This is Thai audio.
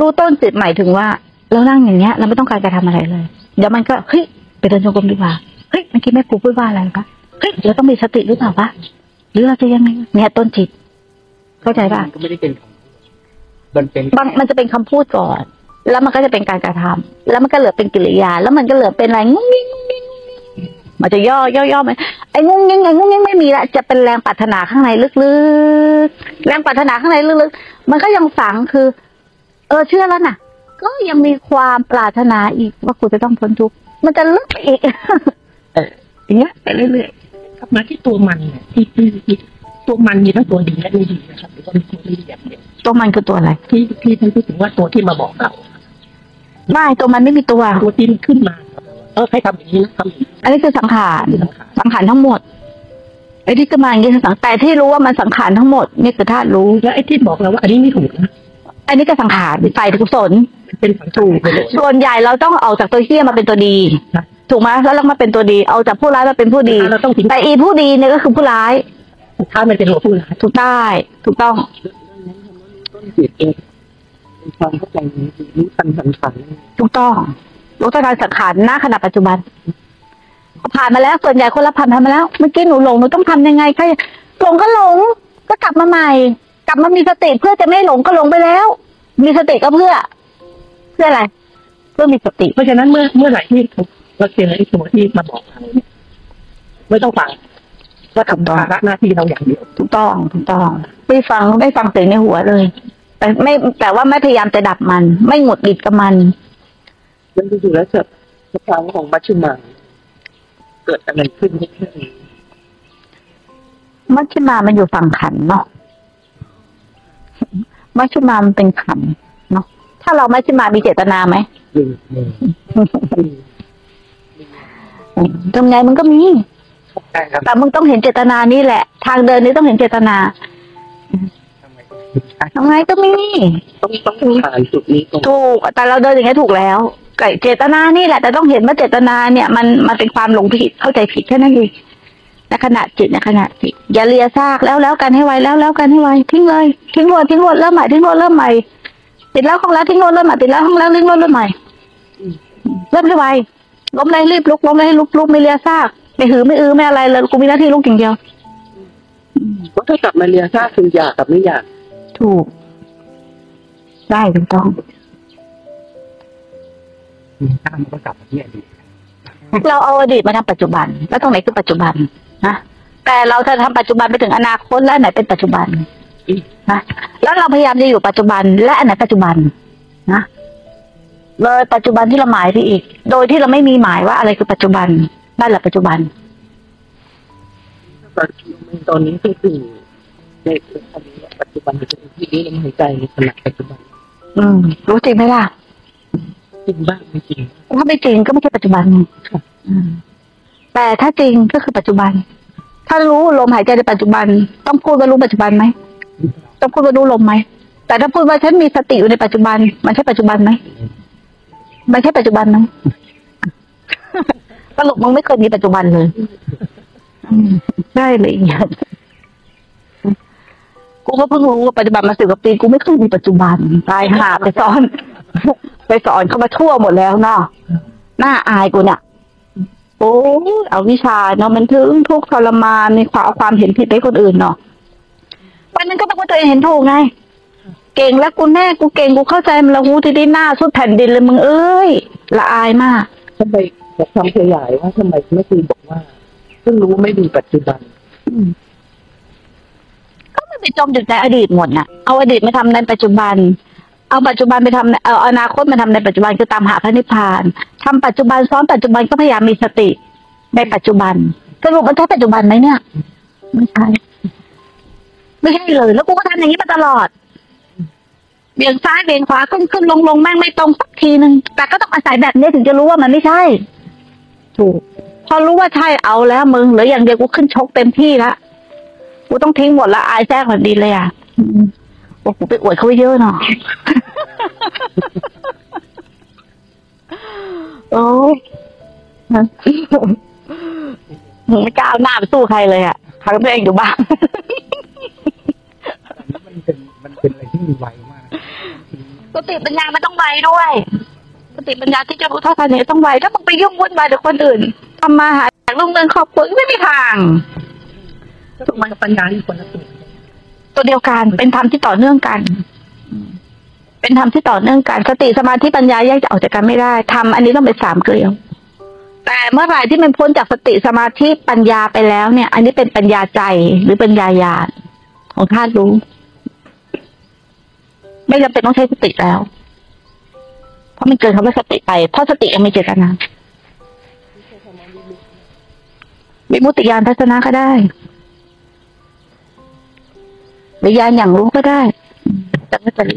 รู้ต้นจิตหมายถึงว่า เรานั่งอย่างเงี้ย เราไม่ต้องการจะทำอะไรเลย เดี๋ยวมันก็เฮ้ยไปเดินจงกรมดีกว่าเฮ้ยเมื่อกี้แม่ครูพูดว่าอะไรคะเฮ้ยเราต้องมีสติหรือเปล่าวะหรือเราจะยังไงเนี่ยต้นจิต เข้าใจป่ะมันก็ไม่ได้เป็นคำพูดมันเป็นบางมันจะเป็นคำพูดก่อน แล้วมันก็จะเป็นการกระทำแล้วมันก็เหลือเป็นกิริยา แล้วมันก็เหลือเป็นอะไรงุ้งงิ้งงุ้งงิ้งมันจะย่อย่อย่อมันไอ้งุ้งงิ้งไอ้งุ้งงิ้งไม่มีละจะเป็นแรงปรารถนาข้างในลึกๆแรงปรารถนาข้างในลึกๆมันก็ยังฝังคือ เออเชื่อแล้วน่ะ ก็ยังมีความปรารถนาอีกว่ากูจะต้องพ้นทุกข์มันจะลึกไปอีก เอออย่างเงี้ยไปเรื่อยกลับมาที่ตัวมันเนี่ยที่ที่ที่ตัวมันมีทั้งตัวดีและไม่ดีนะครับหรือว่ามีตัวไม่ดีแบบเนี้ยๆตัวมันคือตัวอะไร ที่ที่ท่านพูดถึงว่าตัวที่มาบอกเราไม่ตัวมันไม่มีตัว ตัวที่ขึ้นมา เออให้ทำอย่างนี้นะทำอย่างนี้อันนี้คือสังขารที่สำคัญสังขารทั้งหมดไอ้ที่จะมาอย่างนี้คือสังแต่ที่รู้ว่ามันสังขารทั้งหมดนี่คือธาตุรู้ แล้วไอ้ที่บอกเราว่าอันนี้ไม่ถูกนะ อันนี้ก็สังขารฝ่ายกุศลมันเป็นสังถูกไปเลยส่วนใหญ่เราต้องเอาจากตัวเฮี้ยมาเป็นตัวดีครับถูกไหมแล้วเรามาเป็นตัวดีเอาจากผู้ร้ายมาเป็นผู้ดีเราต้องทิ้งแต่อีผู้ดีเนี่ยก็คือผู้ร้ายถ้ามันเป็นหัวผู้ร้ายถูกได้ ถูกต้องต้นจิตเองเป็นความเข้าใจนี้รู้ทันสันสันถูกต้องรู้ทันสังขารณขณะปัจจุบันผ่านมาแล้วส่วนใหญ่คนละผ่านมาแล้วเมื่อกี้หนูหลงหนูต้องทำยังไงคะหลงก็หลงก็กลับมาใหม่ กลับมามีสติเพื่อจะไม่หลงก็หลงไปแล้ว มีสติก็เพื่อ เพื่ออะไร เพื่อมีสติ เพราะฉะนั้นเมื่อเมื่อไหร่ที่เราเจอไอ้ตัวที่มาบอกเราเนี่ยไม่ต้องฟังก็ทำภาระหน้าที่เราอย่างเดียวถูกต้องถูกต้องไม่ฟังไม่ฟังเสียงในหัวเลยแต่ไม่แต่ว่าไม่พยายามจะดับมัน ไม่หงุดหงิดกับมันมันดูแล้วจะสภาวะของมัชฌิมาเกิดอะไรขึ้นที่นี่มัชฌิมามันอยู่ฝั่งขันธ์เนาะ มัชฌิมามันเป็นขันธ์เนาะถ้าเรามัชฌิมามีเจตนาไหมอยู่ในทำไงมันก็มี ใช่ครับแต่มึงต้องเห็นเจตนานี่แหละ ทางเดินนี้ต้องเห็นเจตนาทำไมใช่ทำไงก็มี ต้องต้องผ่านจุดนี้ตรงถูก แต่เราเดินอย่างนี้ยถูกแล้วไก่เจตนานี่แหละ แต่ต้องเห็นว่าเจตนาเนี่ย มันมันเป็นความหลงผิดเข้าใจผิดแค่นั้นเอง ในขณะจิตในขณะจิต อย่าเลียซากแล้วแล้วกันให้ไวแล้วแล้วกันให้ไวทิ้งเลยทิ้งรวดทิ้งรวดเริ่มใหม่ทิ้งรวดเริ่มใหม่ติดแล้วห้องแล้วทิ้งรวดเริ่มใหม่ติดแล้วห้องแล้วทิ้งรวดเริ่มใหม่เริ่มให้ไวล้มเลยรีบลุกล้มเลยลุกลุกไม่เลียซากไม่หือไม่อือไม่อะไรเลยกูมีหน้าที่ลุกอย่างเดียวก็ถ้ากลับมาเรียนทราบคืออยากกับไม่อยากถูก ได้ถูกต้องถ้ามันก็กลับมาที่อดีตเราเอาอดีตมาทำปัจจุบัน แล้วตรงไหนคือปัจจุบัน นะแต่เราจะทำปัจจุบันไปถึงอนาคตและอันไหนเป็นปัจจุบันนะแล้วเราพยายามจะอยู่ปัจจุบันและอันไหนปัจจุบันนะเลยปัจจุบันที่เราหมายไปอีก โดยที่เราไม่มีหมายว่าอะไรคือปัจจุบันนั่นแหละปัจจุบันตอนนี้ก็คือในตอนนี้ปัจจุบันเป็นที่นี้ลมหายใจในขณะปัจจุบัน อืม รู้จริงไหมล่ะ จริงบ้างไม่จริงถ้าไม่จริงก็ไม่ใช่ปัจจุบันไงครับอืม แต่ถ้าจริงก็คือปัจจุบัน ถ้ารู้ลมหายใจในปัจจุบัน ต้องพูดว่ารู้ปัจจุบันไหมต้องพูดว่ารู้ลมไหมแต่ถ้าพูดว่าฉันมีสติอยู่ในปัจจุบัน มันใช่ปัจจุบันไหมมันใช่ปัจจุบันไหมสรุปมึงไม่เคยมีปัจจุบันเลยอืมได้เลยอย่างเงี้ยกูก็เพิ่งรู้ว่าปัจจุบันมาสิบกว่าปีกูไม่เคยมีปัจจุบันตายหาไปสอน ไปสอนเขามาทั่วหมดแล้วเนาะหน้าอายกูเนี่ย โอ้ยเอาวิชาเนาะมันถึงทุกข์ทรมานในความเอาความเห็นผิดให้คนอื่นเนาะวันนั้นก็ต้องว่าตัวเองเห็นถูกไง เก่งแล้วกูแน่กูเก่งกูเข้าใจมันละหูที่ได้หน้าสุดแผ่นดินเลยมึงเอ้ยละอายมากทำไมบอกคำขยายว่าทำไมไม่คือบอกว่าเพิ่งรู้ไม่มีปัจจุบันอืมก็มันไปจมอยู่ในอดีตหมดน่ะ เอาอดีตมาทำในปัจจุบัน เอาปัจจุบันไปทำในเอาอนาคตมาทำในปัจจุบันคือตามหาพระนิพพานทำปัจจุบันซ้อนปัจจุบันก็พยายามมีสติ ในปัจจุบันสรุปมันใช่ปัจจุบันไหมเนี่ยไม่ใช่ไม่ใช่เลย แล้วกูก็ทำอย่างนี้มาตลอดเบี่ยงซ้ายเบี่ยงขวาขึ้นขึ้นลงลงแม่งไม่ตรงสักทีหนึ่งแต่ก็ต้องอาศัยแบบนี้ถึงจะรู้ว่ามันไม่ใช่ ถูก พอรู้ว่าใช่เอาแล้วมึงเหลืออย่างเดียวกูขึ้นชกเต็มที่ละกูต้องทิ้งหมดละอายแท้ขนดินเลยอะ อืมโอ้โหไปอวดเขาไว้เยอะเนาะโอ้ยมึงไม่กล้าเอาหน้าไปสู้ใครเลยอะทั้งตัวเองอยู่บ้านมันเป็นมันเป็นอะไรที่มีไวมากสติปัญญามันต้องไวด้วยสติปัญญาที่จะรู้เท่าทันเนี่ยต้องไวถ้ามึงไปยุ่งวุ่นวายกับคนอื่นทำมาหาจากลุงเงินครอบครัวไม่มีทางถูกไหมปัญญาที่คนละตัว ตัวเดียวกัน เป็นธรรมที่ต่อเนื่องกัน เป็นธรรมที่ต่อเนื่องกัน สติสมาธิปัญญาแยกจะออกจากกันไม่ได้ธรรมอันนี้ต้องเป็นสามเกลียว แต่เมื่อไหร่ที่มันพ้นจากสติสมาธิปัญญาไปแล้วเนี่ย อันนี้เป็นปัญญาใจหรือปัญญาญาณของธาตุรู้ ไม่จำเป็นต้องใช้สติแล้ว เพราะมันเกินคำว่าสติไป เพราะสติยังไม่เจตนาวิมุตติญาณทัศนะก็ได้ หรือญาณอย่างรู้ก็ได้จำไม่เป็นไร